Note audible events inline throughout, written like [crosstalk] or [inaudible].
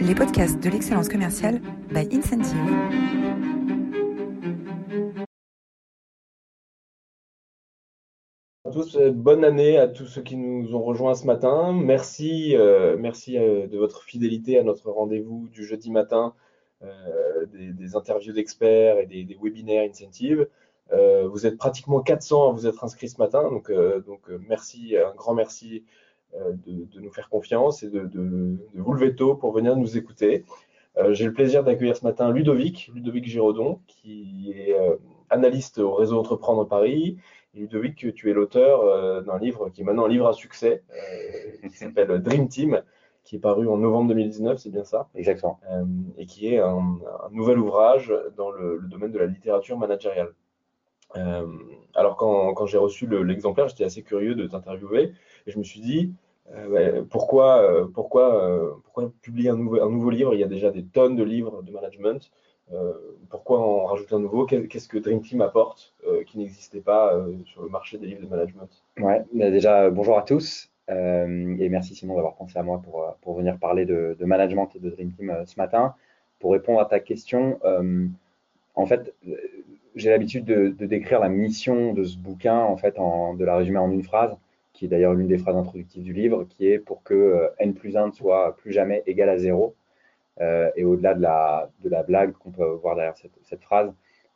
les podcasts de l'excellence commerciale by Incentive. Euh, bonne année à tous ceux qui nous ont rejoints ce matin. Merci, euh, merci euh, de votre fidélité à notre rendez-vous du jeudi matin, des, interviews d'experts et des, webinaires Incentive. vous êtes pratiquement 400 à vous être inscrits ce matin, donc merci, un grand merci euh, de, nous faire confiance et de, vous lever tôt pour venir nous écouter. Euh, j'ai le plaisir d'accueillir ce matin Ludovic, Ludovic Giraudon, qui est euh, analyste au réseau Entreprendre Paris. Ludovic, tu es l'auteur d'un livre qui est maintenant un livre à succès, qui [laughs] s'appelle Dream Team, qui est paru en novembre 2019, c'est bien ça? Exactement. et qui est un, nouvel ouvrage dans le, domaine de la littérature managériale. alors quand, j'ai reçu l'exemplaire, j'étais assez curieux de t'interviewer et je me suis dit, euh, pourquoi, euh, pourquoi, euh, pourquoi publier un nouveau, un nouveau livre? Il y a déjà des tonnes de livres de management. pourquoi en rajouter un nouveau? Qu'est-ce que Dream Team apporte qui n'existait pas sur le marché des livres de management? Ouais, bah déjà bonjour à tous. Et merci Simon d'avoir pensé à moi pour, pour venir parler de, management et de Dream Team ce matin. Pour répondre à ta question, en fait, j'ai l'habitude de, de, décrire la mission de ce bouquin, en fait, de la résumer en une phrase qui est d'ailleurs l'une des phrases introductives du livre, qui est pour que euh, n plus 1 ne soit plus jamais égal à 0. Euh, et au-delà de la, blague qu'on peut voir derrière cette, phrase,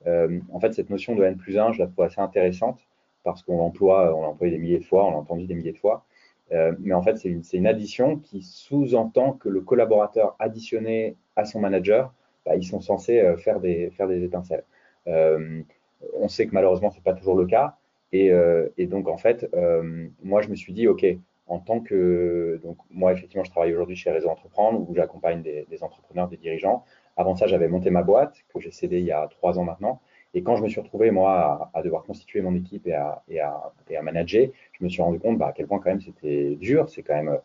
euh, en fait, cette notion de n plus 1, je la trouve assez intéressante parce qu'on l'emploie, on l'a employé des milliers de fois, on l'a entendu des milliers de fois. mais en fait, c'est une, une, addition qui sous-entend que le collaborateur additionné à son manager, bah, ils sont censés faire, des, faire des étincelles. on sait que malheureusement, ce n'est pas toujours le cas. Euh, et, donc, en fait, euh, moi, je me suis dit, OK, en tant que. Donc, moi, effectivement, je travaille aujourd'hui chez Réseau Entreprendre où j'accompagne des, entrepreneurs, des dirigeants. Avant ça, j'avais monté ma boîte que j'ai cédée il y a trois ans maintenant. Et quand je me suis retrouvé, moi, à, devoir constituer mon équipe et à, et, à, manager, je me suis rendu compte bah, à quel point, quand même, c'était dur. C'est quand même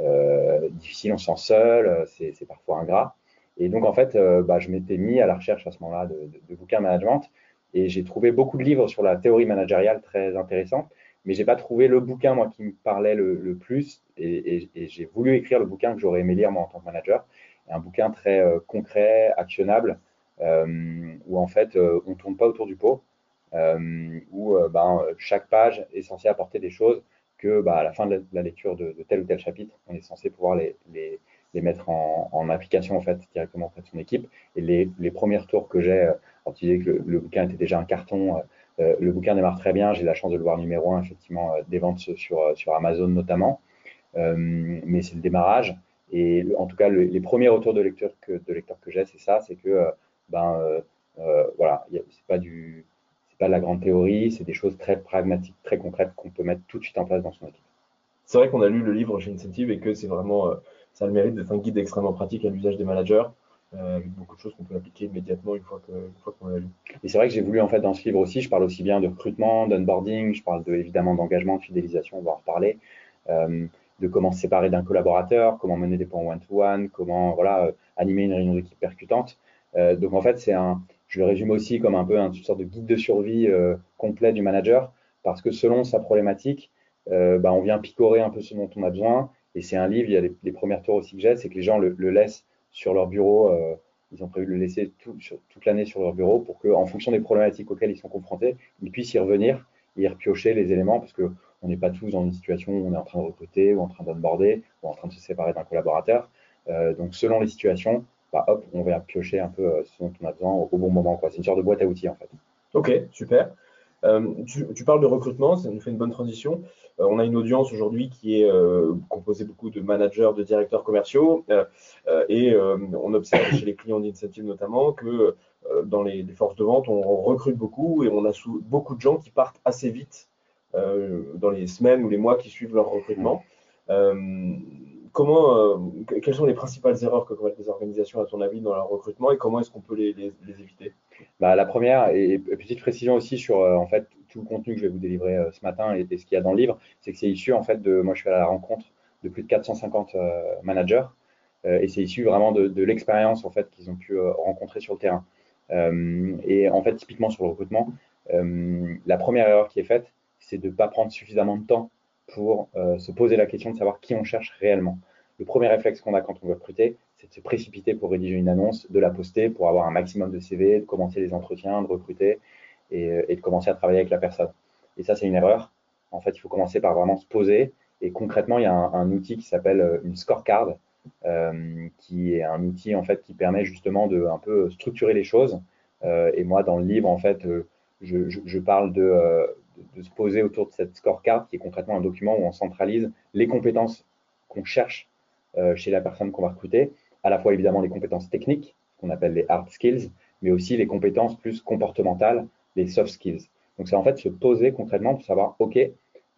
euh, difficile, on se sent seul, c'est parfois ingrat. Et donc, en fait, bah, je m'étais mis à la recherche à ce moment-là de, de, de bouquins management et j'ai trouvé beaucoup de livres sur la théorie managériale très intéressants, mais j'ai pas trouvé le bouquin moi qui me parlait le, plus. Et, j'ai voulu écrire le bouquin que j'aurais aimé lire moi en tant que manager, un bouquin très euh, concret, actionnable, euh, où en fait euh, on tourne pas autour du pot, où ben, chaque page est censée apporter des choses que bah, à la fin de la, lecture de, tel ou tel chapitre, on est censé pouvoir les, les mettre en, en, application en fait directement auprès de son équipe. Et les, les premiers retours que j'ai quand tu disais que le, bouquin était déjà un carton, euh, euh, le bouquin démarre très bien. J'ai la chance de le voir numéro un, effectivement, euh, des ventes sur, sur Amazon notamment. mais c'est le démarrage. Et en tout cas, les premiers retours de lecture que, de lecteurs que j'ai, c'est ça, c'est que ben voilà, c'est pas du, pas de la grande théorie, c'est des choses très pragmatiques, très concrètes qu'on peut mettre tout de suite en place dans son équipe. C'est vrai qu'on a lu le livre chez Incentive et que c'est vraiment, ça a le mérite d'être un guide extrêmement pratique à l'usage des managers. Euh, avec beaucoup de choses qu'on peut appliquer immédiatement une fois qu'on l'a lu. Et c'est vrai que j'ai voulu en fait dans ce livre aussi, je parle aussi bien de recrutement, d'onboarding, je parle de, évidemment d'engagement, de fidélisation, on va en reparler, euh, de comment se séparer d'un collaborateur, comment mener des points one-to-one, comment voilà euh, animer une réunion d'équipe percutante. donc en fait c'est un, je le résume aussi comme un peu une sorte de guide de survie complet du manager, parce que selon sa problématique, bah, on vient picorer un peu ce dont on a besoin. Et c'est un livre, il y a les, premières tours aussi que j'ai, c'est que les gens le, laissent sur leur bureau. Euh, ils ont prévu de le laisser toute l'année sur leur bureau pour qu'en fonction des problématiques auxquelles ils sont confrontés, ils puissent y revenir et y repiocher les éléments parce que on n'est pas tous dans une situation où on est en train de recruter ou en train d'onboarder ou en train de se séparer d'un collaborateur. Euh, donc, selon les situations, bah, hop, on va piocher un peu euh, ce dont on a besoin au, bon moment. C'est une sorte de boîte à outils en fait. Ok, super. Tu, parles de recrutement, ça nous fait une bonne transition. Euh, on a une audience aujourd'hui qui est euh, composée beaucoup de managers, de directeurs commerciaux, et on observe chez les clients d'Incentive notamment que dans les, forces de vente, on, recrute beaucoup et on a beaucoup de gens qui partent assez vite dans les semaines ou les mois qui suivent leur recrutement. Comment, euh, quelles sont les principales erreurs que commettent les organisations à ton avis dans leur recrutement et comment est-ce qu'on peut les, éviter? Bah, La première, et, petite précision aussi sur euh, en fait tout le contenu que je vais vous délivrer euh, ce matin et, ce qu'il y a dans le livre, c'est que c'est issu en fait de, moi je suis à la rencontre de plus de 450 managers et c'est issu vraiment de, l'expérience en fait qu'ils ont pu rencontrer sur le terrain. et en fait, typiquement sur le recrutement, la première erreur qui est faite, c'est de ne pas prendre suffisamment de temps pour se poser la question de savoir qui on cherche réellement le premier réflexe qu'on a quand on veut recruter, c'est se précipiter pour rédiger une annonce, de la poster pour avoir un maximum de CV, de commencer les entretiens, de recruter et, de commencer à travailler avec la personne. Et ça, c'est une erreur. En fait, il faut commencer par vraiment se poser. Et concrètement, il y a un, outil qui s'appelle une scorecard, euh, qui est un outil en fait qui permet justement de un peu structurer les choses. Euh, et moi, dans le livre, en fait, je, je, parle de, se poser autour de cette scorecard, qui est concrètement un document où on centralise les compétences qu'on cherche euh, chez la personne qu'on va recruter, à la fois évidemment les compétences techniques, qu'on appelle les hard skills, mais aussi les compétences plus comportementales, les soft skills. Donc c'est en fait se poser concrètement pour savoir, OK,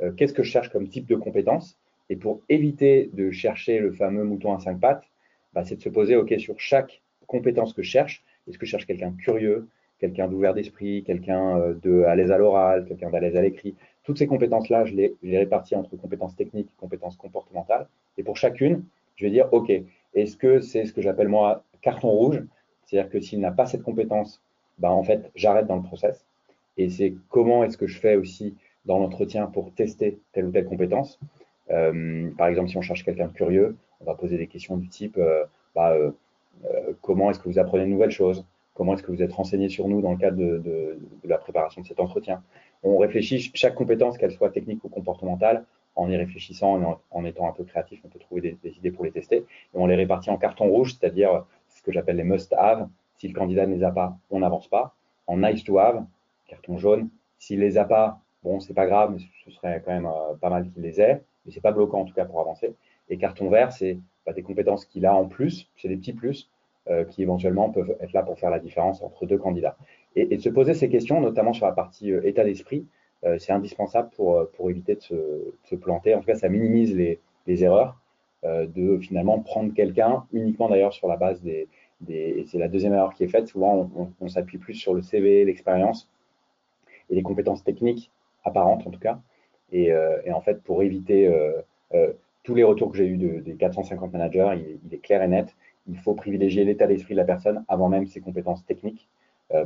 euh, qu'est-ce que je cherche comme type de compétences Et pour éviter de chercher le fameux mouton à cinq pattes, bah, c'est de se poser, OK, sur chaque compétence que je cherche, est-ce que je cherche quelqu'un curieux, quelqu'un d'ouvert d'esprit, quelqu'un euh, de à l'aise à l'oral, quelqu'un d'à l'aise à l'écrit? Toutes ces compétences-là, je les, je les répartis entre compétences techniques et compétences comportementales. Et pour chacune, je vais dire, OK, est-ce que c'est ce que j'appelle moi carton rouge? C'est-à-dire que s'il n'a pas cette compétence, bah, en fait, j'arrête dans le process. Et c'est comment est-ce que je fais aussi dans l'entretien pour tester telle ou telle compétence. Euh, par exemple, si on cherche quelqu'un de curieux, on va poser des questions du type euh, bah, euh, comment est-ce que vous apprenez de nouvelles choses? Comment est-ce que vous êtes renseigné sur nous dans le cadre de, la préparation de cet entretien? On réfléchit chaque compétence, qu'elle soit technique ou comportementale, en y réfléchissant, en, étant un peu créatif, on peut trouver des, idées pour les tester. Et on les répartit en carton rouge, c'est-à-dire ce que j'appelle les must-have. Si le candidat ne les a pas, on n'avance pas. En nice-to-have, carton jaune. S'il les a pas, bon, c'est pas grave, mais ce serait quand même euh, pas mal qu'il les ait. Mais c'est pas bloquant en tout cas pour avancer. Et carton vert, c'est bah, des compétences qu'il a en plus, c'est des petits plus euh, qui éventuellement peuvent être là pour faire la différence entre deux candidats. Et, de se poser ces questions, notamment sur la partie euh, état d'esprit, c'est indispensable pour, pour éviter de se, se, planter. En tout cas, ça minimise les, les erreurs de finalement prendre quelqu'un uniquement d'ailleurs sur la base des, c'est la deuxième erreur qui est faite. Souvent, on, s'appuie plus sur le CV, l'expérience et les compétences techniques apparentes en tout cas. Et, euh, en fait, pour éviter euh, euh, tous les retours que j'ai eu de, des 450 managers, il, il, est clair et net. Il faut privilégier l'état d'esprit de la personne avant même ses compétences techniques,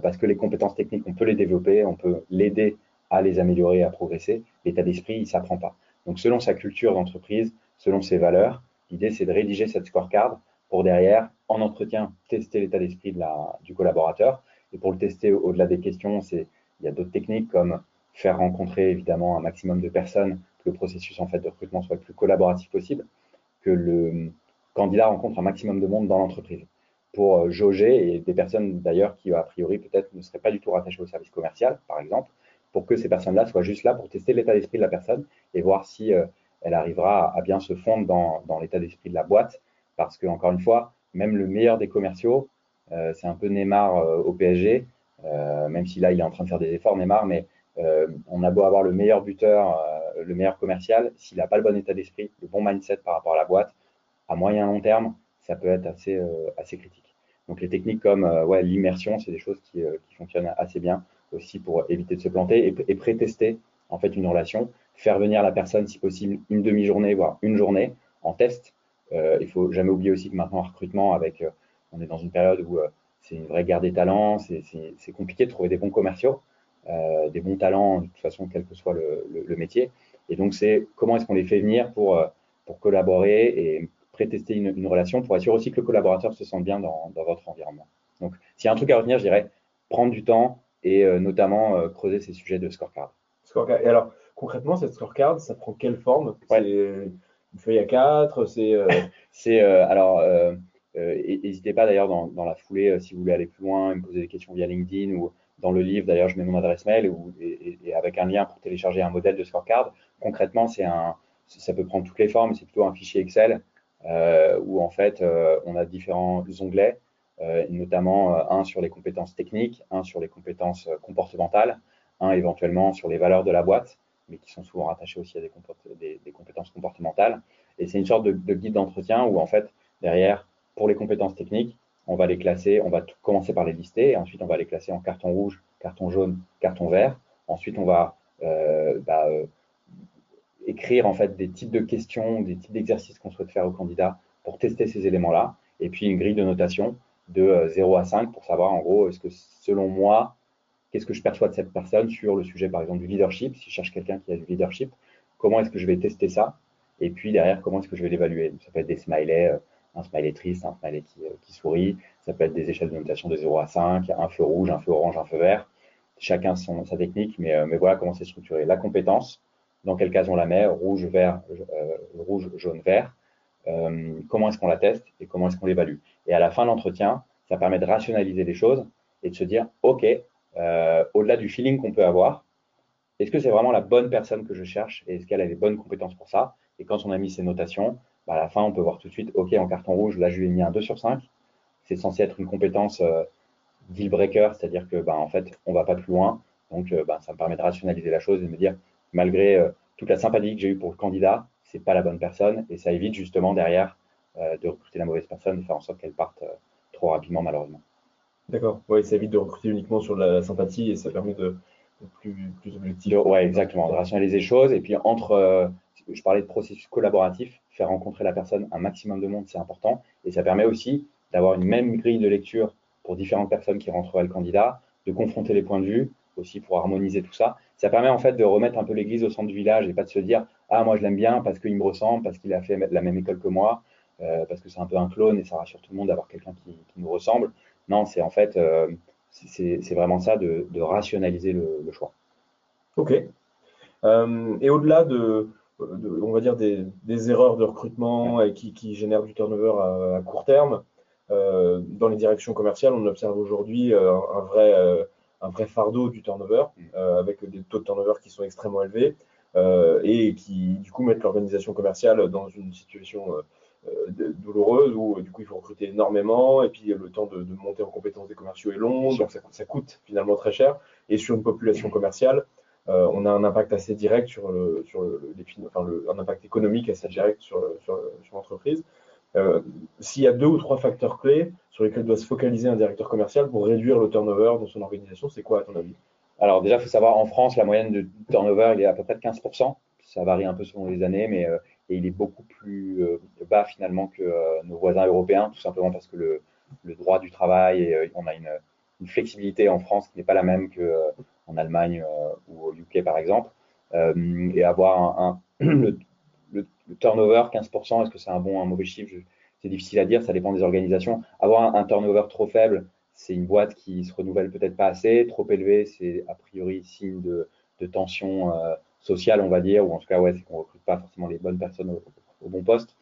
parce que les compétences techniques, on peut les développer, on peut l'aider à les améliorer, à progresser. L'état d'esprit, il ne s'apprend pas. Donc, selon sa culture d'entreprise, selon ses valeurs, l'idée, c'est de rédiger cette scorecard pour derrière, en entretien, tester l'état d'esprit de du collaborateur. Et pour le tester au-delà des questions, il y a d'autres techniques comme faire rencontrer évidemment un maximum de personnes, que le processus en fait de recrutement soit le plus collaboratif possible, que le candidat rencontre un maximum de monde dans l'entreprise pour euh, jauger et des personnes d'ailleurs qui a priori peut-être ne seraient pas du tout rattachées au service commercial, par exemple, pour que ces personnes-là soient juste là pour tester l'état d'esprit de la personne et voir si euh, elle arrivera à bien se fondre dans, dans l'état d'esprit de la boîte. Parce que, encore une fois, même le meilleur des commerciaux, euh, c'est un peu Neymar au PSG, euh, même si là, il est en train de faire des efforts, Neymar, mais euh, on a beau avoir le meilleur buteur, euh, le meilleur commercial, s'il n'a pas le bon état d'esprit, le bon mindset par rapport à la boîte, à moyen long terme, ça peut être assez, assez critique. Donc les techniques comme ouais, l'immersion, c'est des choses qui, qui, fonctionnent assez bien aussi pour éviter de se planter et, et pré-tester en fait une relation, faire venir la personne si possible une demi-journée voire une journée en test. Euh, il faut jamais oublier aussi que maintenant en recrutement, avec, on est dans une période où c'est une vraie guerre des talents. C'est compliqué de trouver des bons commerciaux, euh, des bons talents, de toute façon, quel que soit le, métier. Et donc, c'est comment est-ce qu'on les fait venir pour, euh, pour collaborer et prétester une, une, relation pour assurer aussi que le collaborateur se sente bien dans, dans votre environnement. Donc, s'il y a un truc à retenir, je dirais prendre du temps et euh, notamment creuser ces sujets de scorecard. Scorecard. Et alors, concrètement, cette scorecard, ça prend quelle forme? Une feuille à quatre C'est [laughs] alors euh, n'hésitez pas d'ailleurs dans, la foulée, euh, si vous voulez aller plus loin, me poser des questions via LinkedIn ou dans le livre, d'ailleurs, je mets mon adresse mail ou, et, avec un lien pour télécharger un modèle de scorecard. Concrètement, c'est un, ça peut prendre toutes les formes, c'est plutôt un fichier Excel euh, où en fait euh, on a différents onglets, euh, notamment un sur les compétences techniques, un sur les compétences comportementales, un éventuellement sur les valeurs de la boîte, mais qui sont souvent rattachées aussi à des, des, compétences comportementales. Et c'est une sorte de, de guide d'entretien où en fait derrière pour les compétences techniques, on va les classer, on va commencer par les lister, et ensuite on va les classer en carton rouge, carton jaune, carton vert. Ensuite, on va euh, bah, euh, écrire en fait des types de questions, des types d'exercices qu'on souhaite faire au candidat pour tester ces éléments-là, et puis une grille de notation de 0 euh, à 5 pour savoir en gros, est-ce que selon moi, qu'est-ce que je perçois de cette personne sur le sujet par exemple du leadership, si je cherche quelqu'un qui a du leadership, comment est-ce que je vais tester ça, et puis derrière, comment est-ce que je vais l'évaluer? Ça peut être des smileys un smiley triste, un smiley qui, qui, sourit. Ça peut être des échelles de notation de 0 à 5, un feu rouge, un feu orange, un feu vert. Chacun son, sa technique, mais, mais voilà comment c'est structuré. La compétence, dans quelle case on la met, rouge, vert, rouge, jaune, vert. comment est-ce qu'on la teste et comment est-ce qu'on l'évalue? Et à la fin de l'entretien, ça permet de rationaliser les choses et de se dire, OK, euh, au-delà du feeling qu'on peut avoir, est-ce que c'est vraiment la bonne personne que je cherche et est-ce qu'elle a les bonnes compétences pour ça? Et quand on a mis ces notations, bah, à la fin, on peut voir tout de suite, OK, en carton rouge, là, je lui ai mis un 2 sur 5. C'est censé être une compétence euh, deal breaker, c'est-à-dire que, bah, en fait, on va pas plus loin. Donc, euh, bah, ça me permet de rationaliser la chose et de me dire, malgré toute la sympathie que j'ai eue pour le candidat, c'est pas la bonne personne et ça évite justement derrière de recruter la mauvaise personne et faire en sorte qu'elle parte trop rapidement, malheureusement. D'accord. Oui, ça évite de recruter uniquement sur la, sympathie et ça permet de, plus, plus objectif. Oui, exactement. De rationaliser les choses. Et puis, entre, euh, je parlais de processus collaboratif, faire rencontrer la personne un maximum de monde, c'est important. Et ça permet aussi d'avoir une même grille de lecture pour différentes personnes qui rentreraient le candidat, de confronter les points de vue aussi pour harmoniser tout ça. Ça permet en fait de remettre un peu l'église au centre du village et pas de se dire ah moi je l'aime bien parce qu'il me ressemble, parce qu'il a fait la même école que moi, euh, parce que c'est un peu un clone et ça rassure tout le monde d'avoir quelqu'un qui, nous ressemble. Non, c'est en fait, euh, c'est vraiment ça de, rationaliser le, choix. Ok. Euh, et au-delà de, on va dire, des, erreurs de recrutement et qui, génèrent du turnover à, court terme, euh, dans les directions commerciales, on observe aujourd'hui un, vrai, un vrai fardeau du turnover, mm. avec des taux de turnover qui sont extrêmement élevés et qui, du coup, mettent l'organisation commerciale dans une situation douloureuse où du coup il faut recruter énormément et puis le temps de, monter en compétences des commerciaux est long, donc ça, coûte finalement très cher. Et sur une population commerciale, euh, on a un impact assez direct sur, le, sur les, enfin le, un impact économique assez direct sur, sur, l'entreprise. Euh, s'il y a deux ou trois facteurs clés sur lesquels doit se focaliser un directeur commercial pour réduire le turnover dans son organisation, c'est quoi à ton avis? Alors déjà, il faut savoir, en France, la moyenne de turnover il est à peu près de 15%. Ça varie un peu selon les années, mais et il est beaucoup plus euh, bas finalement que euh, nos voisins européens, tout simplement parce que le, droit du travail, euh, on a une, flexibilité en France qui n'est pas la même qu'en Allemagne ou au UK par exemple. et avoir un, [clears throat] le, turnover 15%, est-ce que c'est un bon ou un mauvais chiffre? C'est difficile à dire, ça dépend des organisations. Avoir un, turnover trop faible, c'est une boîte qui se renouvelle peut-être pas assez. Trop élevé, c'est a priori signe de tension social, on va dire, ou en tout cas, ouais, c'est qu'on recrute pas forcément les bonnes personnes au, bon poste.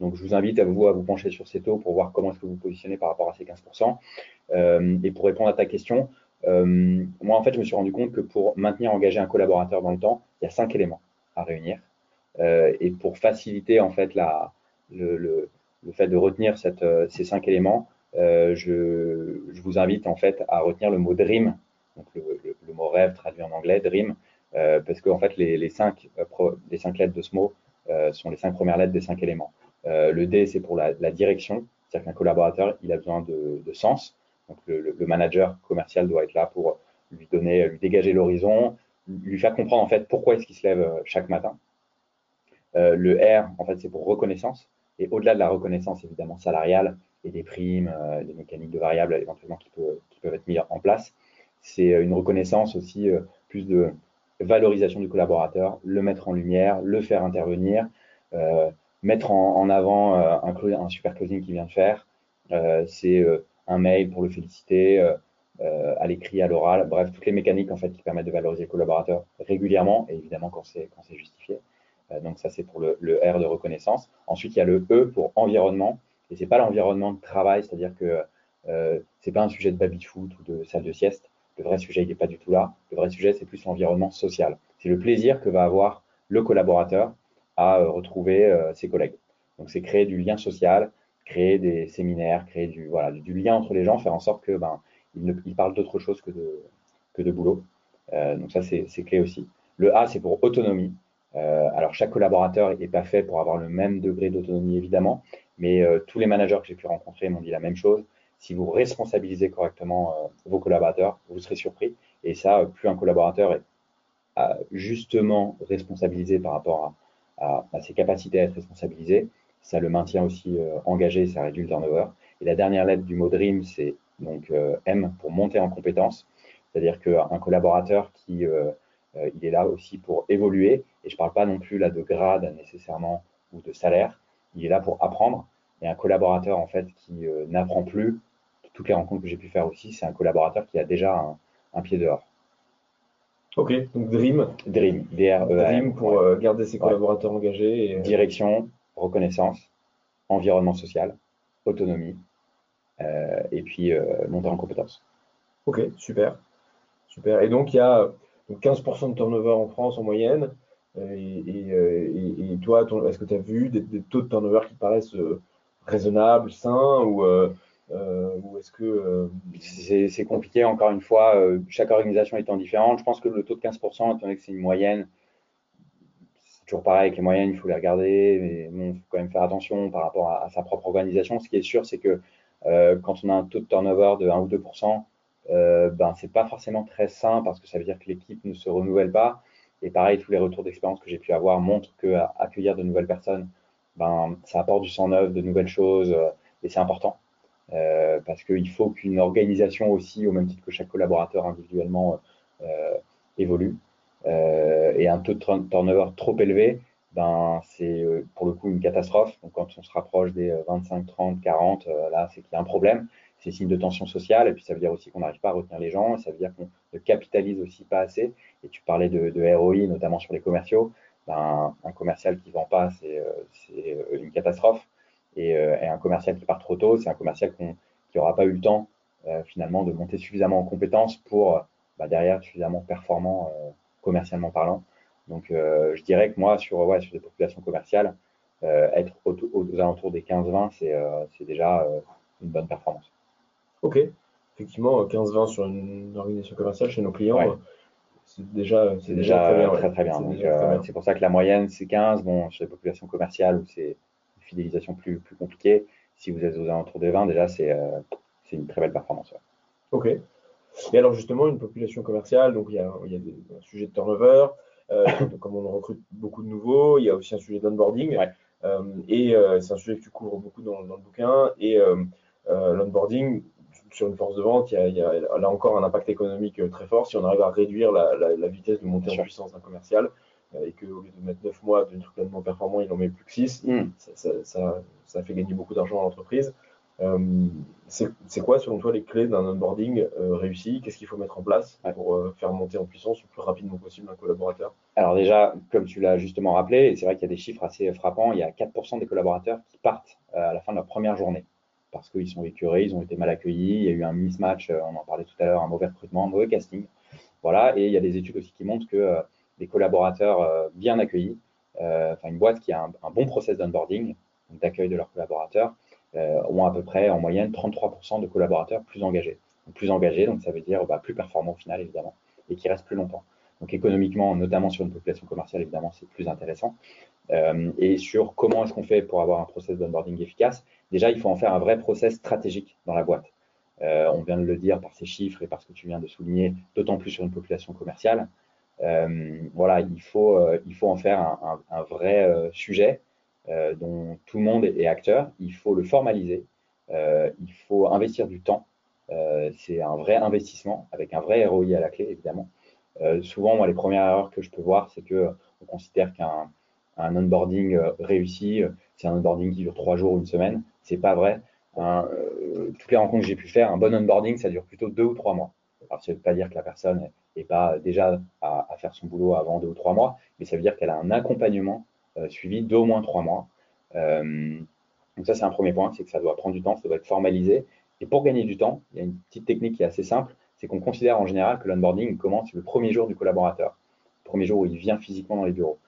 Donc, je vous invite à vous pencher sur ces taux pour voir comment est-ce que vous vous positionnez par rapport à ces 15%. Euh, et pour répondre à ta question, euh, moi, en fait, je me suis rendu compte que pour maintenir, engager un collaborateur dans le temps, il y a cinq éléments à réunir. Euh, et pour faciliter, en fait, la, le, le, fait de retenir ces cinq éléments, je, je, vous invite, en fait, à retenir le mot dream, donc le, le mot rêve traduit en anglais, dream, euh, parce qu'en fait, les, cinq, euh, les cinq lettres de ce mot euh, sont les cinq premières lettres des cinq éléments. le D, c'est pour la, direction, c'est-à-dire qu'un collaborateur, il a besoin de, sens. Donc, le, manager commercial doit être là pour lui donner, lui dégager l'horizon, lui faire comprendre en fait pourquoi est-ce qu'il se lève chaque matin. Le R, en fait, c'est pour reconnaissance. Et au-delà de la reconnaissance, évidemment, salariale et des primes, des mécaniques de variables éventuellement qui, peut, qui peuvent être mises en place, c'est une reconnaissance aussi plus de valorisation du collaborateur, le mettre en lumière, le faire intervenir, euh, mettre en, avant euh, un, un, super closing qu'il vient de faire. Euh, c'est un mail pour le féliciter, à l'écrit, à l'oral, bref, toutes les mécaniques en fait qui permettent de valoriser le collaborateur régulièrement et évidemment quand c'est quand c'est justifié. donc ça c'est pour le, le, R de reconnaissance. Ensuite il y a le E pour environnement et c'est pas l'environnement de travail, c'est-à-dire que euh, c'est pas un sujet de baby foot ou de salle de sieste. Le vrai sujet, il n'est pas du tout là. Le vrai sujet, c'est plus l'environnement social. C'est le plaisir que va avoir le collaborateur à euh, retrouver euh, ses collègues. Donc, c'est créer du lien social, créer des séminaires, créer du, voilà, du, lien entre les gens, faire en sorte que ben, ils, parlent d'autre chose que de, que de boulot. Euh, donc, ça, c'est clé aussi. Le A, c'est pour autonomie. alors, chaque collaborateur n'est pas fait pour avoir le même degré d'autonomie, évidemment, mais tous les managers que j'ai pu rencontrer m'ont dit la même chose si vous responsabilisez correctement euh, vos collaborateurs, vous serez surpris. Et ça, plus un collaborateur est justement responsabilisé par rapport à, ses capacités à être responsabilisé, ça le maintient aussi euh, engagé, ça réduit le turnover. Et la dernière lettre du mot DREAM, c'est donc euh, M pour monter en compétence. C'est-à-dire qu'un collaborateur qui il est là aussi pour évoluer, et je ne parle pas non plus là de grade nécessairement ou de salaire, il est là pour apprendre, Et un collaborateur, en fait, qui n'apprend plus, toutes les rencontres que j'ai pu faire aussi, c'est un collaborateur qui a déjà un, pied dehors. Ok, donc Dream. Dream, d r e Dream pour garder ses collaborateurs engagés. Et... Direction, reconnaissance, environnement social, autonomie, et puis monter en compétences. Ok, super. Super. Et donc, il y a 15% de turnover en France en moyenne. Euh, et, toi, est-ce que tu as vu des, taux de turnover qui paraissent euh, raisonnables, sains ou, euh, ou est-ce que. C'est compliqué, encore une fois, chaque organisation étant différente. Je pense que le taux de 15%, étant donné que c'est une moyenne, c'est toujours pareil avec les moyennes, il faut les regarder, mais il faut quand même faire attention par rapport à, sa propre organisation. Ce qui est sûr, c'est que quand on a un taux de turnover de 1 ou 2%, euh, ben, c'est pas forcément très sain parce que ça veut dire que l'équipe ne se renouvelle pas. Et pareil, tous les retours d'expérience que j'ai pu avoir montrent que accueillir de nouvelles personnes, ben, ça apporte du sang neuf, de nouvelles choses, euh, et c'est important. Euh, parce qu'il faut qu'une organisation aussi, au même titre que chaque collaborateur individuellement, euh, évolue. Euh, et un taux de turnover trop élevé, ben, c'est pour le coup une catastrophe. Donc quand on se rapproche des 25, 30, 40, là, c'est qu'il y a un problème c'est signe de tension sociale, et puis ça veut dire aussi qu'on n'arrive pas à retenir les gens, et ça veut dire qu'on ne capitalise aussi pas assez. Et tu parlais de, de ROI, notamment sur les commerciaux. Ben, un commercial qui ne vend pas, c'est une catastrophe. Euh, et, un commercial qui part trop tôt, c'est un commercial qui n'aura pas eu le temps euh, finalement de monter suffisamment en compétences pour bah, derrière suffisamment performant commercialement parlant. Donc je dirais que moi, sur, ouais, sur des populations commerciales, être aux, aux, alentours des 15-20, c'est déjà une bonne performance. Ok, effectivement, 15-20 sur une organisation commerciale chez nos clients, c'est déjà, c'est déjà, très. Très, bien. Euh, c'est pour ça que la moyenne, c'est 15. Bon, chez les populations commerciales où c'est fidélisation plus, plus compliquée, si vous êtes aux alentours des 20, déjà, c'est euh, une très belle performance. Ok. Et alors, justement, une population commerciale, donc il y a, il y a des, un sujet de turnover, euh, [laughs] comme on recrute beaucoup de nouveaux, il y a aussi un sujet d'onboarding. Euh, et c'est un sujet que tu couvres beaucoup dans, dans le bouquin. Et l'onboarding, sur une force de vente, il y, a, là encore un impact économique très fort. Si on arrive à réduire la, vitesse de montée en puissance d'un commercial euh, et qu'au lieu de mettre 9 mois d'un truc pleinement performant, il en met plus que 6, hmm. ça, fait gagner beaucoup d'argent à l'entreprise. Euh, c'est quoi, selon toi, les clés d'un onboarding réussi? Qu'est-ce qu'il faut mettre en place pour faire monter en puissance le plus rapidement possible un collaborateur? Alors déjà, comme tu l'as justement rappelé, c'est vrai qu'il y a des chiffres assez frappants, il y a 4% des collaborateurs qui partent à la fin de leur première journée parce qu'ils sont écurés, ils ont été mal accueillis, il y a eu un mismatch, euh, on en parlait tout à l'heure, un mauvais recrutement, un mauvais casting. Voilà, et il y a des études aussi qui montrent que euh, les collaborateurs euh, bien accueillis, enfin une boîte qui a un, bon process d'onboarding, d'accueil de leurs collaborateurs, ont à peu près en moyenne 33% de collaborateurs plus engagés. Donc, plus engagés, donc ça veut dire bah, plus performants au final évidemment, et qui restent plus longtemps. Donc économiquement, notamment sur une population commerciale, évidemment, c'est plus intéressant. et sur comment est-ce qu'on fait pour avoir un process d'onboarding efficace, déjà, il faut en faire un vrai process stratégique dans la boîte. Euh, on vient de le dire par ces chiffres et par ce que tu viens de souligner, d'autant plus sur une population commerciale. Euh, voilà, il faut, euh, il faut en faire un, vrai sujet dont tout le monde est acteur. Il faut le formaliser. il faut investir du temps. c'est un vrai investissement avec un vrai ROI à la clé, évidemment. souvent, moi, les premières erreurs que je peux voir, c'est que on considère qu'un un onboarding réussi, c'est un onboarding qui dure trois jours ou une semaine c'est pas vrai. Euh, toutes les rencontres que j'ai pu faire, un bon onboarding, ça dure plutôt deux ou trois mois. Alors, ça ne veut pas dire que la personne n'est pas déjà à, faire son boulot avant deux ou trois mois, mais ça veut dire qu'elle a un accompagnement euh, suivi d'au moins trois mois. Euh, donc ça, c'est un premier point, c'est que ça doit prendre du temps, ça doit être formalisé. Et pour gagner du temps, il y a une petite technique qui est assez simple, c'est qu'on considère en général que l'onboarding commence le premier jour du collaborateur, le premier jour où il vient physiquement dans les bureaux.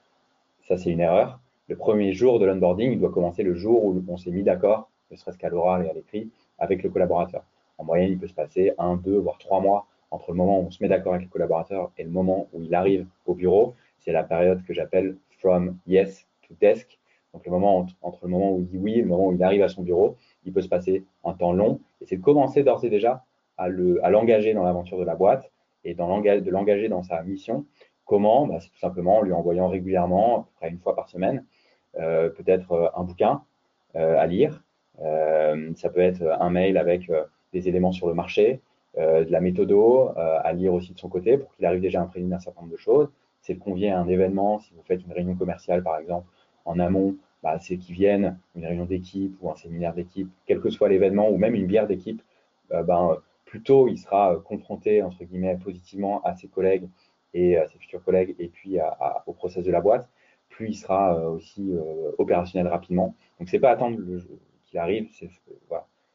Ça, c'est une erreur. Le premier jour de l'onboarding, il doit commencer le jour où on s'est mis d'accord ne serait-ce qu'à l'oral et à l'écrit, avec le collaborateur. En moyenne, il peut se passer un, deux, voire trois mois entre le moment où on se met d'accord avec le collaborateur et le moment où il arrive au bureau. C'est la période que j'appelle from yes to desk. Donc le moment entre, le moment où il dit oui et le moment où il arrive à son bureau, il peut se passer un temps long. Et c'est de commencer d'ores et déjà à l'engager dans l'aventure de la boîte et dans de l'engager dans sa mission. Comment? Bah, C'est tout simplement en lui envoyant régulièrement, à peu près une fois par semaine, euh, peut-être euh, un bouquin euh, à lire, ça peut être un mail avec des éléments sur le marché, euh, de la méthodo à lire aussi de son côté pour qu'il arrive déjà à imprégner d'un certain nombre de choses. C'est de convier à un événement, si vous faites une réunion commerciale par exemple, en amont, bah, c'est qu'ils viennent une réunion d'équipe ou un séminaire d'équipe, quel que soit l'événement, ou même une bière d'équipe, ben, plutôt il sera confronté, entre guillemets, positivement à ses collègues et à ses futurs collègues, et puis au process de la boîte, plus il sera aussi opérationnel rapidement. Donc, c'est pas attendre qu'il arrive, c'est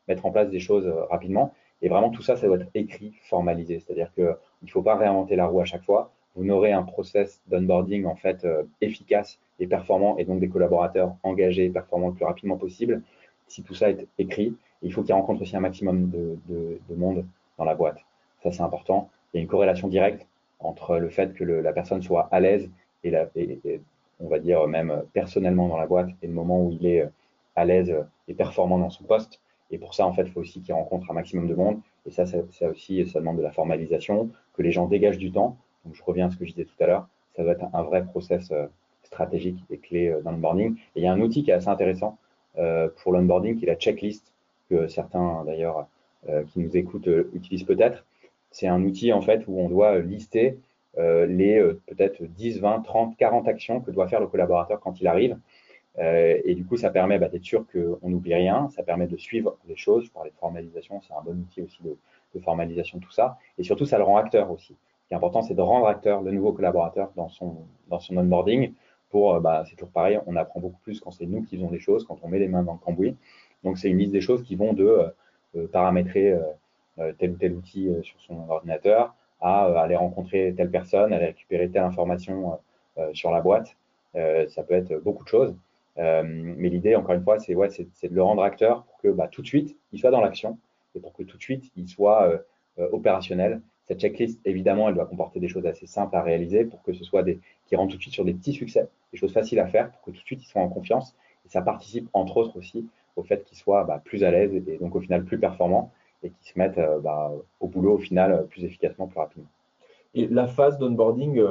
mettre en place des choses rapidement. Et vraiment, tout ça, ça doit être écrit, formalisé. C'est-à-dire qu'il ne faut pas réinventer la roue à chaque fois. Vous n'aurez un process d'onboarding en fait euh, efficace et performant, et donc des collaborateurs engagés et performants le plus rapidement possible. Si tout ça est écrit, il faut qu'ils rencontrent aussi un maximum de, monde dans la boîte. Ça, c'est important. Il y a une corrélation directe entre le fait que la personne soit à l'aise et, et, on va dire même personnellement dans la boîte et le moment où il est euh, à l'aise et performant dans son poste. Et pour ça, en fait, il faut aussi qu'ils rencontrent un maximum de monde. Et ça, ça, aussi, ça demande de la formalisation, que les gens dégagent du temps. Donc, je reviens à ce que je disais tout à l'heure. Ça doit être un vrai process euh, stratégique et clé euh, dans l'onboarding. Et il y a un outil qui est assez intéressant euh, pour l'onboarding, qui est la checklist, que certains, d'ailleurs, qui nous écoutent, utilisent peut-être. C'est un outil, en fait, où on doit lister les peut-être 10, 20, 30, 40 actions que doit faire le collaborateur quand il arrive. Euh, et du coup, ça permet bah, d'être sûr qu'on n'oublie rien, ça permet de suivre les choses. Je parlais de formalisation, c'est un bon outil aussi de, de, formalisation, tout ça. Et surtout, ça le rend acteur aussi. Ce qui est important, c'est de rendre acteur le nouveau collaborateur dans son, dans son onboarding. Pour, euh, bah, c'est toujours pareil, on apprend beaucoup plus quand c'est nous qui faisons des choses, quand on met les mains dans le cambouis. Donc, c'est une liste des choses qui vont de euh, paramétrer tel ou tel outil sur son ordinateur à aller rencontrer telle personne, aller récupérer telle information sur la boîte. ça peut être beaucoup de choses. Euh, mais l'idée, encore une fois, c'est de le rendre acteur pour que bah, tout de suite, il soit dans l'action et pour que tout de suite, il soit euh, euh, opérationnel. Cette checklist, évidemment, elle doit comporter des choses assez simples à réaliser pour que ce soit des qui rentrent tout de suite sur des petits succès, des choses faciles à faire pour que tout de suite, ils soient en confiance. Et ça participe, entre autres, aussi au fait qu'ils soient bah, plus à l'aise et donc au final plus performants et qu'ils se mettent bah, au boulot au final plus efficacement, plus rapidement. Et la phase d'onboarding,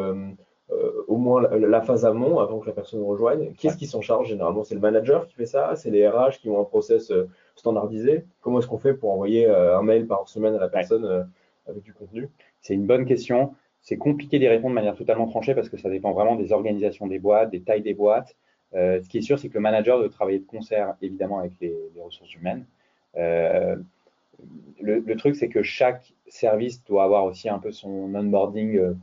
au moins la, phase amont avant que la personne rejoigne. Qui est-ce qui s'en charge généralement? C'est le manager qui fait ça? C'est les RH qui ont un process euh, standardisé? Comment est-ce qu'on fait pour envoyer euh, un mail par semaine à la personne avec du contenu? C'est une bonne question. C'est compliqué d'y répondre de manière totalement tranchée parce que ça dépend vraiment des organisations des boîtes, des tailles des boîtes. ce qui est sûr, c'est que le manager doit travailler de concert, évidemment, avec les, ressources humaines. le, le, truc, c'est que chaque service doit avoir aussi un peu son onboarding euh,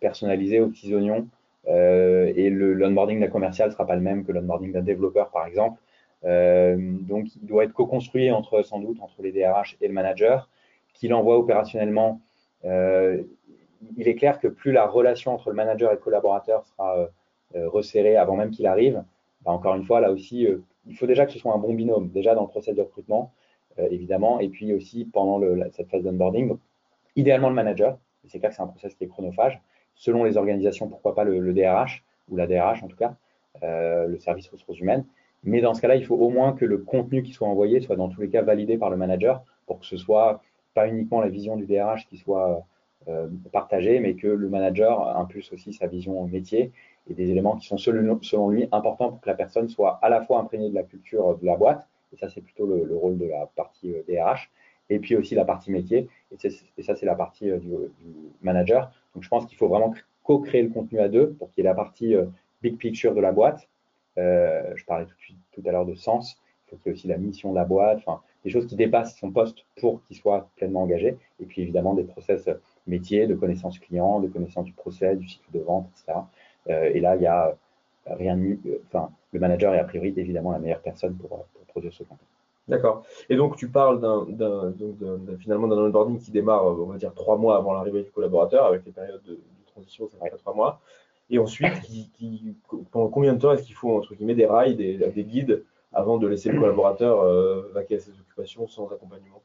personnalisé aux petits oignons. Euh, et l'onboarding d'un commercial ne sera pas le même que l'onboarding d'un développeur, par exemple. Euh, donc, il doit être co-construit entre, sans doute, entre les DRH et le manager, qu'il envoie opérationnellement. il est clair que plus la relation entre le manager et le collaborateur sera resserrée avant même qu'il arrive, bah, encore une fois, là aussi, il faut déjà que ce soit un bon binôme, déjà dans le procès de recrutement, évidemment, et puis aussi pendant cette phase d'onboarding. Idéalement, le manager, c'est clair que c'est un process qui est chronophage. Selon les organisations, pourquoi pas le, DRH, ou la DRH en tout cas, euh, le service ressources humaines. Mais dans ce cas-là, il faut au moins que le contenu qui soit envoyé soit dans tous les cas validé par le manager pour que ce soit pas uniquement la vision du DRH qui soit euh, partagée, mais que le manager impulse aussi sa vision métier et des éléments qui sont selon, lui importants pour que la personne soit à la fois imprégnée de la culture de la boîte, et ça c'est plutôt le, rôle de la partie DRH, euh, et puis aussi la partie métier. Et, ça, c'est la partie euh, du, manager. Donc, je pense qu'il faut vraiment co-créer le contenu à deux pour qu'il y ait la partie euh, big picture de la boîte. Euh, je parlais tout, de à l'heure de sens. Il faut qu'il y ait aussi la mission de la boîte, enfin, des choses qui dépassent son poste pour qu'il soit pleinement engagé. Et puis, évidemment, des process métiers, de connaissance client, de connaissance du process, du cycle de vente, etc. et là, il y a rien enfin, le manager est a priori évidemment la meilleure personne pour produire ce contenu. D'accord. Et donc, tu parles d'un, finalement d'un onboarding qui démarre, on va dire, trois mois avant l'arrivée du collaborateur, avec les périodes de, transition, ça fait trois mois. Et ensuite, qui, pendant combien de temps est-ce qu'il faut, entre guillemets, des rails, des, des guides, avant de laisser le collaborateur euh, vaquer à ses occupations sans accompagnement?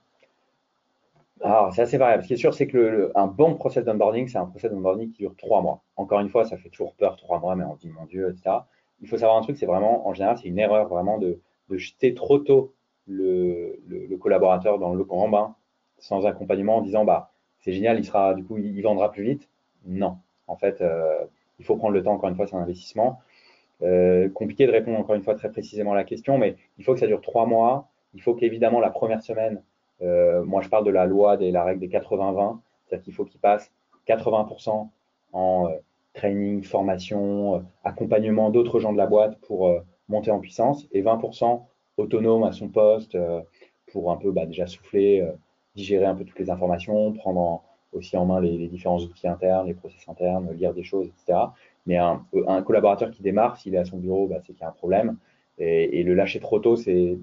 Alors, c'est assez variable. Ce qui est sûr, c'est que un bon process d'onboarding, c'est un process d'onboarding qui dure trois mois. Encore une fois, ça fait toujours peur, trois mois, mais on dit, mon Dieu, etc. Il faut savoir un truc, c'est vraiment, en général, c'est une erreur vraiment de, de jeter trop tôt le, collaborateur dans le grand bain sans accompagnement en disant bah c'est génial, il sera du coup il, vendra plus vite. Non, en fait, euh, il faut prendre le temps. Encore une fois, c'est un investissement. Euh, compliqué de répondre encore une fois très précisément à la question, mais il faut que ça dure trois mois. Il faut qu'évidemment la première semaine, euh, moi je parle de la loi de la règle des 80-20, c'est-à-dire qu'il faut qu'il passe 80% en training, formation, accompagnement d'autres gens de la boîte pour monter en puissance et 20% autonome à son poste pour un peu bah, déjà souffler, digérer un peu toutes les informations, prendre aussi en main les, différents outils internes, les process internes, lire des choses, etc. Mais un, collaborateur qui démarre, s'il est à son bureau, bah, c'est qu'il y a un problème. Et, le lâcher trop tôt, c'est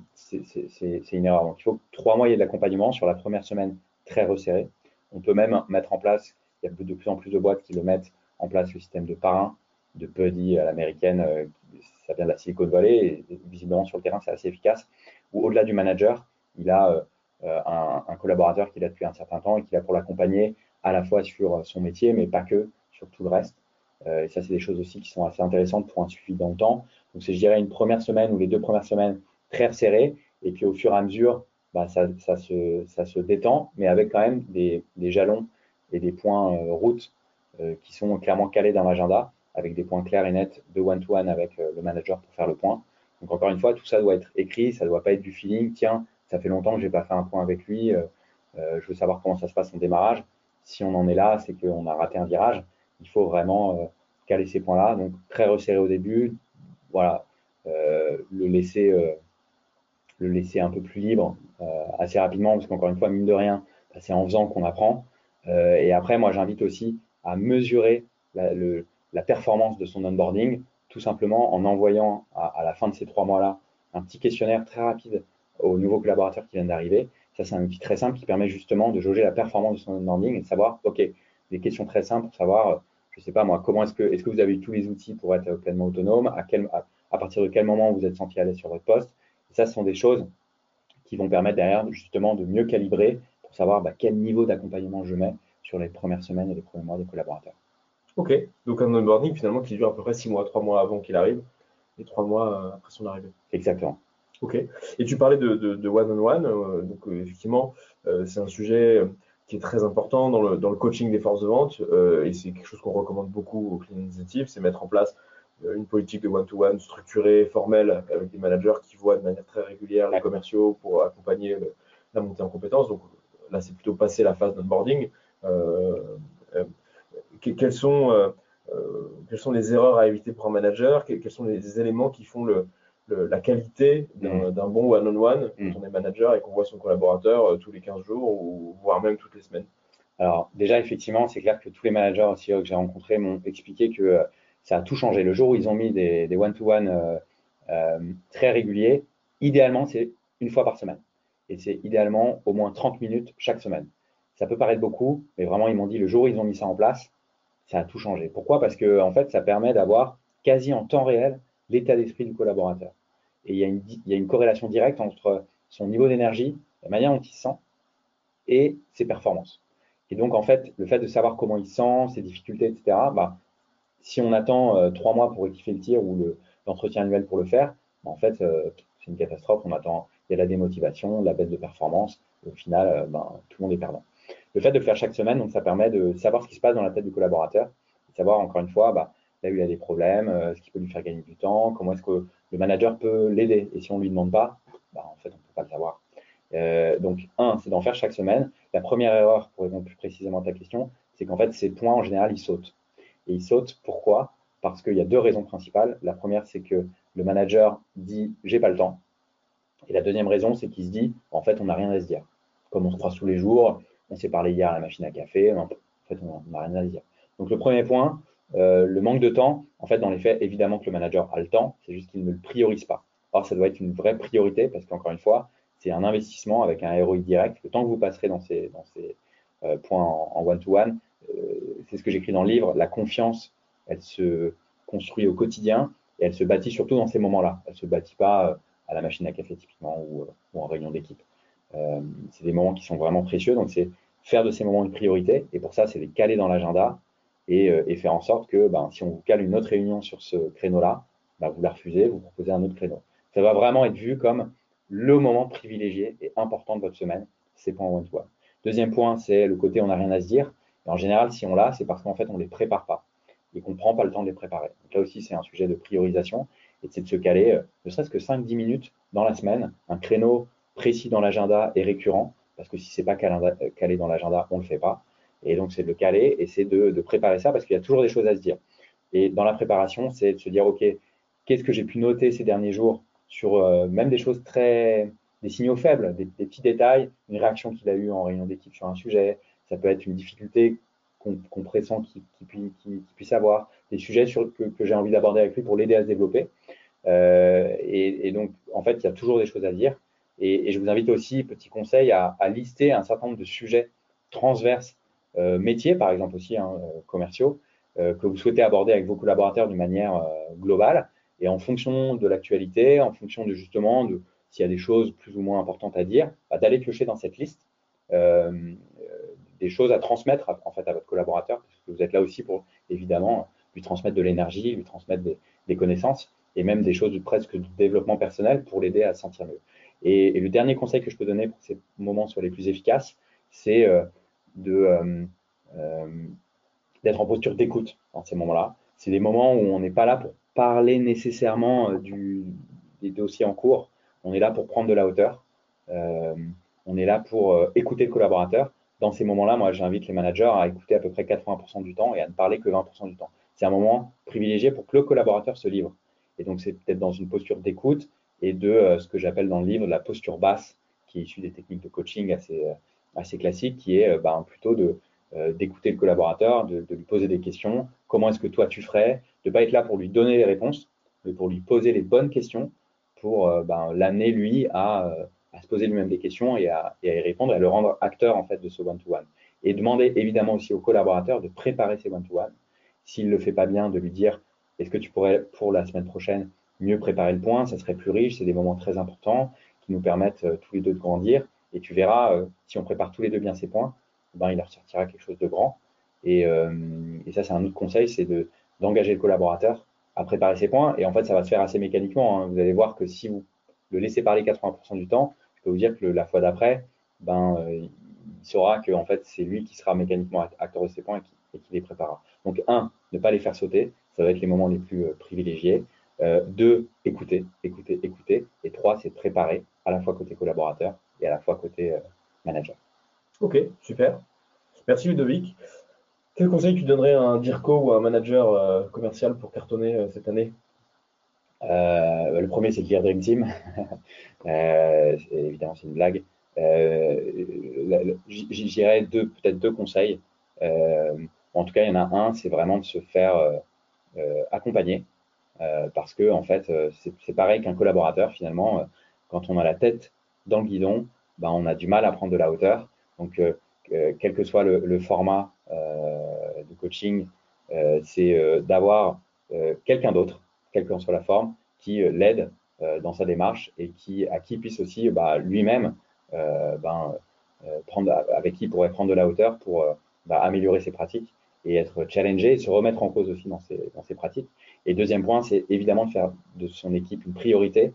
une erreur. Donc, il faut trois mois, il y de l'accompagnement. Sur la première semaine, très resserré. On peut même mettre en place, il y a de plus en plus de boîtes qui le mettent en place, le système de parrain, de buddy à l'américaine. Euh, ça vient de la Silicon Valley. Et visiblement, sur le terrain, c'est assez efficace. Ou au-delà du manager, il a euh, euh, un, collaborateur qui l'a depuis un certain temps et qui a pour l'accompagner à la fois sur son métier, mais pas que, sur tout le reste. et ça, c'est des choses aussi qui sont assez intéressantes pour un suivi dans le temps. Donc, c'est, je dirais, une première semaine ou les deux premières semaines très resserrées. Et puis, au fur et à mesure, bah, ça, se, détend, mais avec quand même des, jalons et des points euh, routes euh, qui sont clairement calés dans l'agenda, avec des points clairs et nets de one-to-one avec euh, le manager pour faire le point. Donc, encore une fois, tout ça doit être écrit, ça ne doit pas être du feeling. Tiens, ça fait longtemps que je n'ai pas fait un point avec lui, je veux savoir comment ça se passe en démarrage. Si on en est là, c'est qu'on a raté un virage. Il faut vraiment caler ces points-là. Donc, très resserré au début, voilà, euh, le laisser euh, le laisser un peu plus libre euh, assez rapidement, parce qu'encore une fois, mine de rien, bah, c'est en faisant qu'on apprend. et après, moi, j'invite aussi à mesurer la, le, la, performance de son onboarding, tout simplement en envoyant à, la fin de ces trois mois-là un petit questionnaire très rapide aux nouveaux collaborateurs qui viennent d'arriver. Ça, c'est un outil très simple qui permet justement de jauger la performance de son onboarding et de savoir, OK, des questions très simples pour savoir je ne sais pas moi, comment est-ce que, est-ce que vous avez tous les outils pour être pleinement autonome à, quel, à, partir de quel moment vous êtes senti à l'aise sur votre poste Ça, ce sont des choses qui vont permettre derrière justement de mieux calibrer pour savoir bah, quel niveau d'accompagnement je mets sur les premières semaines et les premiers mois des collaborateurs. Ok, donc un onboarding finalement qui dure à peu près six mois, trois mois avant qu'il arrive et trois mois euh, après son arrivée. Exactement. Ok. Et tu parlais de, de, one-on-one, euh, donc euh, effectivement, c'est un sujet qui est très important dans le, dans le coaching des forces de vente, et c'est quelque chose qu'on recommande beaucoup aux clients initiatives, c'est mettre en place une politique de one-to-one structurée, formelle, avec des managers qui voient de manière très régulière les commerciaux pour accompagner la montée en compétences. Donc là, c'est plutôt passer la phase d'onboarding. Euh, euh quelles, sont, quelles sont les erreurs à éviter pour un manager Quels sont les éléments qui font le, la qualité mm. d'un bon one-on-one quand mm. on est manager et qu'on voit son collaborateur euh, tous les 15 jours ou voire même toutes les semaines Alors déjà, effectivement, c'est clair que tous les managers aussi que j'ai rencontrés m'ont expliqué que ça a tout changé. Le jour où ils ont mis des, one-to-one euh, très réguliers, idéalement, c'est une fois par semaine. Et c'est idéalement au moins 30 minutes chaque semaine. Ça peut paraître beaucoup, mais vraiment, ils m'ont dit le jour où ils ont mis ça en place, ça a tout changé. Pourquoi? Parce que en fait, ça permet d'avoir quasi en temps réel l'état d'esprit du collaborateur. Et il y, a une, corrélation directe entre son niveau d'énergie, la manière dont il se sent et ses performances. Et donc, en fait, le fait de savoir comment il sent, ses difficultés, etc., bah, si on attend euh, trois mois pour rectifier le tir ou l'entretien annuel pour le faire, bah, en fait, euh, c'est une catastrophe. On attend, il y a la démotivation, la baisse de performance. Au final, euh, ben, tout le monde est perdant. Le fait de le faire chaque semaine, donc, ça permet de savoir ce qui se passe dans la tête du collaborateur, de savoir encore une fois, bah, là où il a des problèmes, ce qui peut lui faire gagner du temps, comment est-ce que le manager peut l'aider. Et si on ne lui demande pas, bah, en fait, on ne peut pas le savoir. Euh, donc, un, c'est d'en faire chaque semaine. La première erreur, pour répondre plus précisément à ta question, c'est qu'en fait, ces points, en général, ils sautent. Et ils sautent, pourquoi? Parce qu'il y a deux raisons principales. La première, c'est que le manager dit j'ai pas le temps. Et la deuxième raison, c'est qu'il se dit en fait, on n'a rien à se dire. Comme on se croise tous les jours, on s'est parlé hier à la machine à café, en fait, on n'a rien à dire. Donc, le premier point, euh, le manque de temps, en fait, dans les faits, évidemment que le manager a le temps, c'est juste qu'il ne le priorise pas. Or, ça doit être une vraie priorité parce qu'encore une fois, c'est un investissement avec un ROI direct. Le temps que vous passerez dans ces, dans ces euh, points en one-to-one, euh, c'est ce que j'écris dans le livre, la confiance, elle se construit au quotidien et elle se bâtit surtout dans ces moments-là. Elle ne se bâtit pas à la machine à café typiquement ou, ou en réunion d'équipe. c'est des moments qui sont vraiment précieux, donc c'est faire de ces moments une priorité et pour ça, c'est les caler dans l'agenda euh, et, faire en sorte que ben, si on vous cale une autre réunion sur ce créneau-là, ben, vous la refusez, vous proposez un autre créneau. Ça va vraiment être vu comme le moment privilégié et important de votre semaine, c'est points one-to-one. Deuxième point, c'est le côté on n'a rien à se dire. en général, si on l'a, c'est parce qu'en fait, on ne les prépare pas et qu'on ne prend pas le temps de les préparer. Donc là aussi, c'est un sujet de priorisation et c'est de se caler, euh, ne serait-ce que 5-10 minutes dans la semaine, un créneau précis dans l'agenda et récurrent, parce que si ce n'est pas calé dans l'agenda, on le fait pas. Et donc, c'est de le caler et c'est de, préparer ça parce qu'il y a toujours des choses à se dire. Et dans la préparation, c'est de se dire, OK, qu'est-ce que j'ai pu noter ces derniers jours sur même des choses très, des signaux faibles, des, petits détails, une réaction qu'il a eue en réunion d'équipe sur un sujet, ça peut être une difficulté qu'on pressent qu'il puisse avoir, des sujets sur, que, j'ai envie d'aborder avec lui pour l'aider à se développer. et, donc, en fait, il y a toujours des choses à dire. Et, je vous invite aussi, petit conseil, à, lister un certain nombre de sujets transverses, euh, métiers par exemple aussi, hein, euh, commerciaux, euh, que vous souhaitez aborder avec vos collaborateurs d'une manière globale. Et en fonction de l'actualité, en fonction de justement de s'il y a des choses plus ou moins importantes à dire, bah, d'aller piocher dans cette liste des choses à transmettre en fait à votre collaborateur, parce que vous êtes là aussi pour évidemment lui transmettre de l'énergie, lui transmettre des, connaissances et même des choses presque de développement personnel pour l'aider à se sentir mieux. Et, le dernier conseil que je peux donner pour ces moments sur les plus efficaces, c'est euh, euh, euh, d'être en posture d'écoute dans ces moments-là. C'est des moments où on n'est pas là pour parler nécessairement des dossiers en cours. On est là pour prendre de la hauteur. on est là pour écouter le collaborateur. Dans ces moments-là, moi, j'invite les managers à écouter à peu près 80% du temps et à ne parler que 20% du temps. C'est un moment privilégié pour que le collaborateur se livre. Et donc, c'est peut-être dans une posture d'écoute et de euh, ce que j'appelle dans le livre la posture basse, qui est issue des techniques de coaching assez, euh, assez classiques, qui est euh, ben, plutôt de d'écouter le collaborateur, de, lui poser des questions. Comment est-ce que toi tu ferais? De ne pas être là pour lui donner les réponses, mais pour lui poser les bonnes questions, pour ben, l'amener lui à, se poser lui-même des questions et à, y répondre, à le rendre acteur en fait de ce one-to-one. Et demander évidemment aussi au collaborateur de préparer ses one-to-one. S'il ne le fait pas bien, de lui dire est-ce que tu pourrais pour la semaine prochaine mieux préparer le point, ça serait plus riche, c'est des moments très importants qui nous permettent euh, tous les deux de grandir. Et tu verras, euh, si on prépare tous les deux bien ces points, ben, il en ressortira quelque chose de grand. Et, euh, et ça, c'est un autre conseil, c'est de, d'engager le collaborateur à préparer ses points. Et en fait, ça va se faire assez mécaniquement. Hein. Vous allez voir que si vous le laissez parler 80% du temps, je peux vous dire que la fois d'après, ben, il saura que en fait, c'est lui qui sera mécaniquement acteur de ses points et qui, les préparera. Donc, un, ne pas les faire sauter, ça va être les moments les plus privilégiés. Euh, deux, écouter, écouter, écouter. Et trois, c'est préparer à la fois côté collaborateur et à la fois côté euh, manager. Ok, super. Merci Ludovic. Quel conseil tu donnerais à un DIRCO ou à un manager euh, commercial pour cartonner cette année? Le premier, c'est de lire Dream Team. [laughs] évidemment, c'est une blague. J'irais deux, peut-être deux conseils. en tout cas, il y en a un, c'est vraiment de se faire accompagner euh, parce que en fait, euh, c'est pareil qu'un collaborateur finalement. Euh, quand on a la tête dans le guidon, ben, on a du mal à prendre de la hauteur. Donc, quel que soit le, format de coaching, c'est d'avoir quelqu'un d'autre, quelle que soit la forme, qui l'aide dans sa démarche et qui, à qui puisse aussi bah, lui-même ben, prendre, avec qui il pourrait prendre de la hauteur pour bah, améliorer ses pratiques et être challengé et se remettre en cause aussi dans dans ses pratiques. Et deuxième point, c'est évidemment de faire de son équipe une priorité.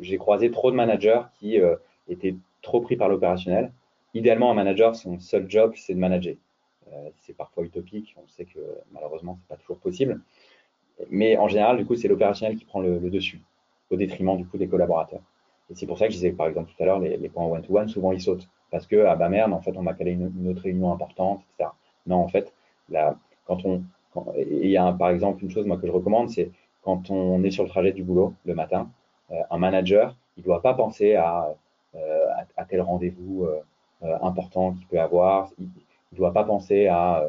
J'ai croisé trop de managers qui euh, étaient trop pris par l'opérationnel. Idéalement, un manager, son seul job, c'est de manager. Euh, c'est parfois utopique, on sait que malheureusement, c'est pas toujours possible. Mais en général, du coup, c'est l'opérationnel qui prend le, dessus, au détriment du coup des collaborateurs. Et c'est pour ça que je disais, par exemple, tout à l'heure, les, points one-to-one, souvent ils sautent. Parce que, ah bah merde, en fait, on m'a calé une, autre réunion importante, etc. Non, en fait, là, quand on, il y a par exemple une chose moi que je recommande, c'est quand on est sur le trajet du boulot le matin, euh, un manager, il ne doit pas penser à, euh, tel rendez-vous euh, important qu'il peut avoir, il ne doit pas penser à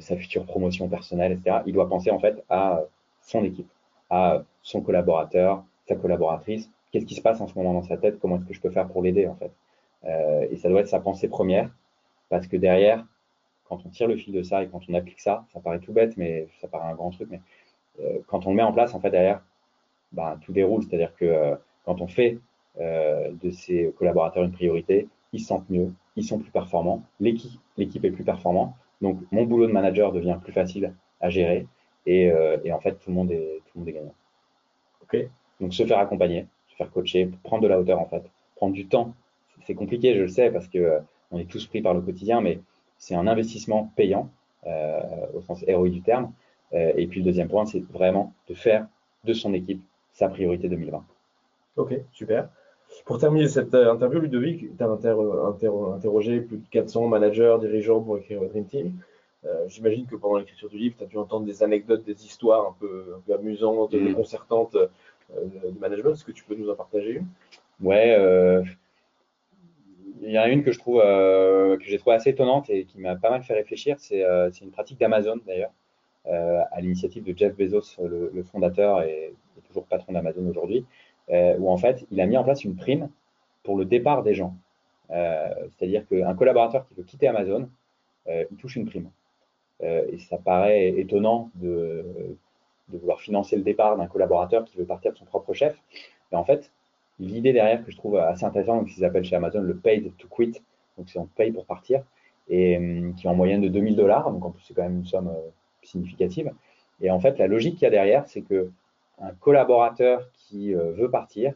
sa future promotion personnelle, etc. Il doit penser en fait à son équipe, à son collaborateur, sa collaboratrice. Qu'est-ce qui se passe en ce moment dans sa tête? Comment est-ce que je peux faire pour l'aider en fait? Et ça doit être sa pensée première, parce que derrière, quand on tire le fil de ça et quand on applique ça, ça paraît tout bête, mais ça paraît un grand truc, mais euh, quand on le met en place, en fait, derrière, ben, tout déroule. C'est-à-dire que euh, quand on fait euh, de ses collaborateurs une priorité, ils se sentent mieux, ils sont plus performants, l'équipe, l'équipe est plus performante. Donc, mon boulot de manager devient plus facile à gérer et, et en fait, tout le monde est, tout le monde est gagnant. Ok. Donc, se faire accompagner, se faire coacher, prendre de la hauteur, en fait, prendre du temps. C'est compliqué, je le sais, parce que on est tous pris par le quotidien, mais c'est un investissement payant euh, au sens ROI du terme. Euh, et puis le deuxième point, c'est vraiment de faire de son équipe sa priorité 2020. Ok, super. Pour terminer cette euh, interview, Ludovic, tu as interrogé plus de 400 managers, dirigeants pour écrire Dream Team. J'imagine que pendant l'écriture du livre, tu as dû entendre des anecdotes, des histoires un peu, amusantes, mm. déconcertantes de management. Est-ce que tu peux nous en partager une? Ouais, il y en a une que je trouve que j'ai trouvé assez étonnante et qui m'a pas mal fait réfléchir. C'est une pratique d'Amazon d'ailleurs, à l'initiative de Jeff Bezos, le, le fondateur et, toujours patron d'Amazon aujourd'hui, où en fait il a mis en place une prime pour le départ des gens. Euh, c'est-à-dire qu'un collaborateur qui veut quitter Amazon, euh, il touche une prime. Euh, et ça paraît étonnant de, vouloir financer le départ d'un collaborateur qui veut partir de son propre chef. Mais en fait, l'idée derrière que je trouve assez intéressante, qu'ils appellent chez Amazon le paid to quit, donc c'est on paye pour partir, et hum, qui est en moyenne de 2000 dollars, donc en plus c'est quand même une somme significative. Et en fait, la logique qu'il y a derrière, c'est que un collaborateur qui veut partir,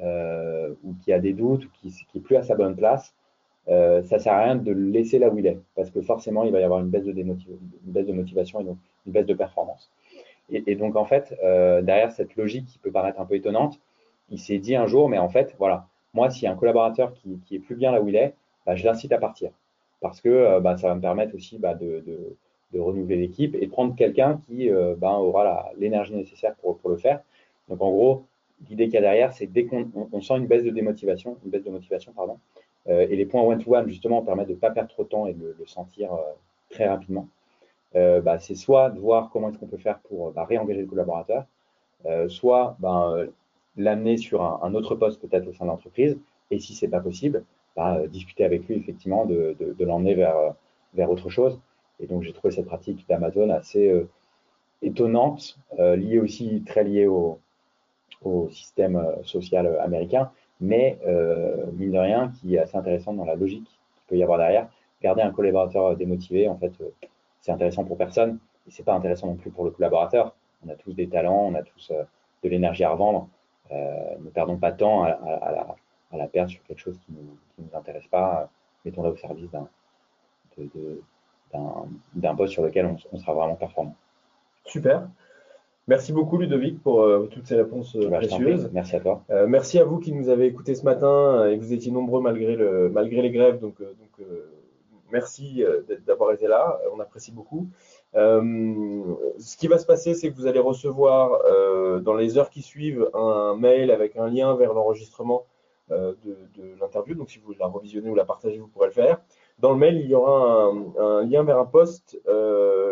euh, ou qui a des doutes ou qui n'est plus à sa bonne place, euh, ça ne sert à rien de le laisser là où il est, parce que forcément, il va y avoir une baisse de, une baisse de motivation et donc une baisse de performance. Et, donc, en fait, euh, derrière cette logique qui peut paraître un peu étonnante, il s'est dit un jour, mais en fait, voilà, moi, s'il y a un collaborateur qui, qui est plus bien là où il est, bah, je l'incite à partir, parce que bah, ça va me permettre aussi bah, de, de, renouveler l'équipe et de prendre quelqu'un qui bah, aura l'énergie nécessaire pour, pour, le faire. Donc, en gros, l'idée qu'il y a derrière, c'est dès qu'on sent une baisse de démotivation, une baisse de motivation, pardon, euh, et les points one-to-one, justement, permettent de ne pas perdre trop de temps et de le, sentir euh, très rapidement. Euh, c'est soit de voir comment est-ce qu'on peut faire pour réengager le collaborateur, soit ben, l'amener sur un, autre poste peut-être au sein de l'entreprise, et si c'est pas possible, bah, discuter avec lui effectivement de, de, l'emmener vers, vers autre chose. Et donc j'ai trouvé cette pratique d'Amazon assez étonnante, liée aussi très liée au, au système euh, social euh, américain, mais euh, mine de rien, qui est assez intéressant dans la logique qu'il peut y avoir derrière. Garder un collaborateur démotivé, en fait, c'est intéressant pour personne et c'est pas intéressant non plus pour le collaborateur. On a tous des talents, on a tous de l'énergie à revendre. Ne perdons pas de temps à, la, perdre sur quelque chose qui ne nous, nous, intéresse pas. Mettons-la au service d'un poste sur lequel on, sera vraiment performant. Super. Merci beaucoup Ludovic pour euh, toutes ces réponses euh, bah, précieuses. Merci à toi. Euh, merci à vous qui nous avez écoutés ce matin et vous étiez nombreux malgré, le, malgré les grèves. Donc, donc merci d'avoir été là. On apprécie beaucoup. Ce qui va se passer, c'est que vous allez recevoir dans les heures qui suivent un mail avec un lien vers l'enregistrement de, l'interview. Donc si vous la revisionnez ou la partagez, vous pourrez le faire. Dans le mail, il y aura un, lien vers un post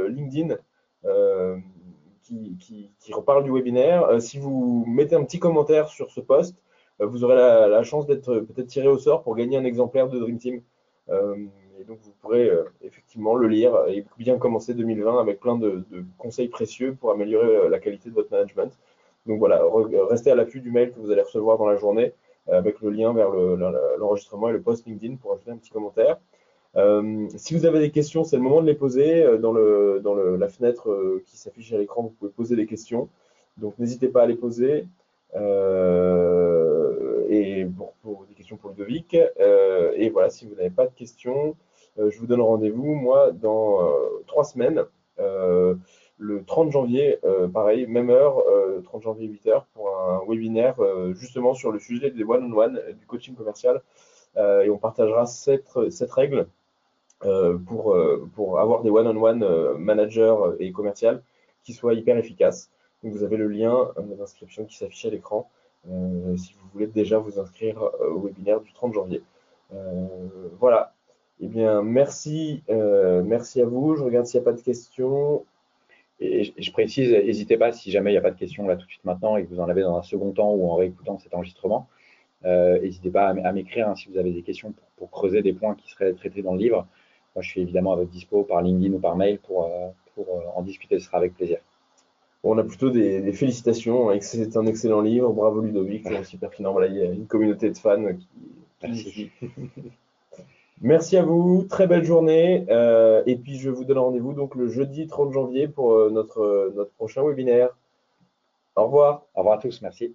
LinkedIn qui, reparle du webinaire. Euh, si vous mettez un petit commentaire sur ce post, euh, vous aurez la, chance d'être peut-être tiré au sort pour gagner un exemplaire de Dream Team. Euh, et donc vous pourrez effectivement le lire et bien commencer 2020 avec plein de, conseils précieux pour améliorer la qualité de votre management. Donc voilà, restez à l'affût du mail que vous allez recevoir dans la journée avec le lien vers l'enregistrement et le post LinkedIn pour ajouter un petit commentaire. Euh, si vous avez des questions, c'est le moment de les poser. Euh, dans, la fenêtre euh, qui s'affiche à l'écran, vous pouvez poser des questions. Donc n'hésitez pas à les poser. et pour, des questions pour Ludovic. et voilà, si vous n'avez pas de questions, je vous donne rendez-vous, moi, dans trois semaines, le 30 janvier, pareil, même heure, 30 janvier 8h, pour un webinaire justement sur le sujet des one-on-one, du coaching commercial. et on partagera règles euh, pour, euh, pour avoir des one-on-one euh, managers et commercial qui soient hyper efficaces. Vous avez le lien d'inscription qui s'affiche à l'écran si vous voulez déjà vous inscrire au webinaire du 30 janvier. voilà. Eh bien, merci, merci à vous. Je regarde s'il n'y a pas de questions. Et je précise, n'hésitez pas si jamais il n'y a pas de questions là tout de suite maintenant et que vous en avez dans un second temps ou en réécoutant cet enregistrement. N'hésitez pas à m'écrire hein, si vous avez des questions pour, pour, creuser des points qui seraient traités dans le livre. Moi, je suis évidemment à votre dispo par LinkedIn ou par mail pour, euh, pour euh, en discuter. Ce sera avec plaisir. on a plutôt des, félicitations. C'est un excellent livre. Bravo Ludovic. [laughs] Super pertinent. Voilà, il y a une communauté de fans qui. Merci. [laughs] Merci à vous. Très belle journée. Euh, et puis, je vous donne rendez-vous donc le jeudi 30 janvier pour notre, notre prochain webinaire. Au revoir. Au revoir à tous. Merci.